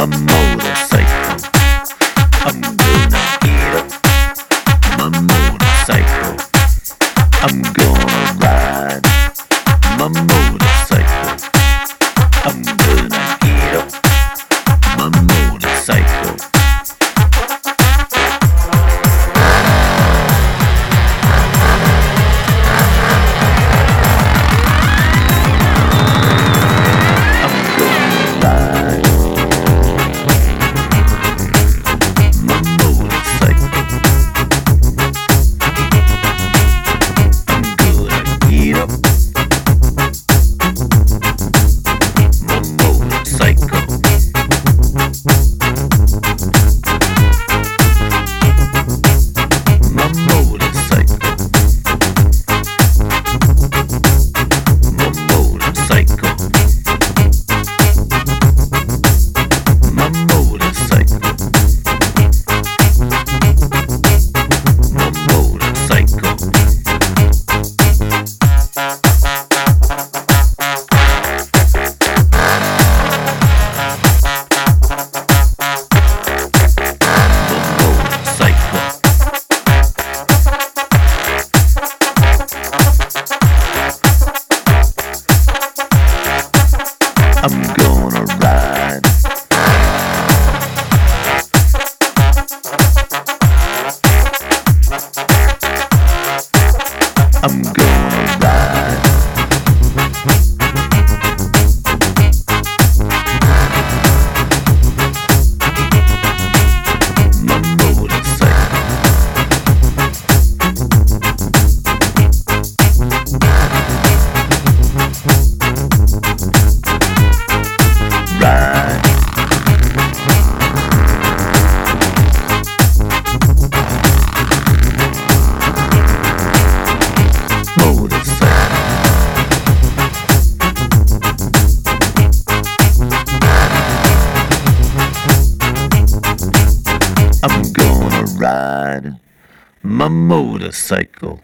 a motorcycle. I'm gonna get up my motorcycle. I'm gonna ride my motorcycle. I'm gonna get up my motorcycle. I'm gonna ride. I'm gonna ride my motorcycle.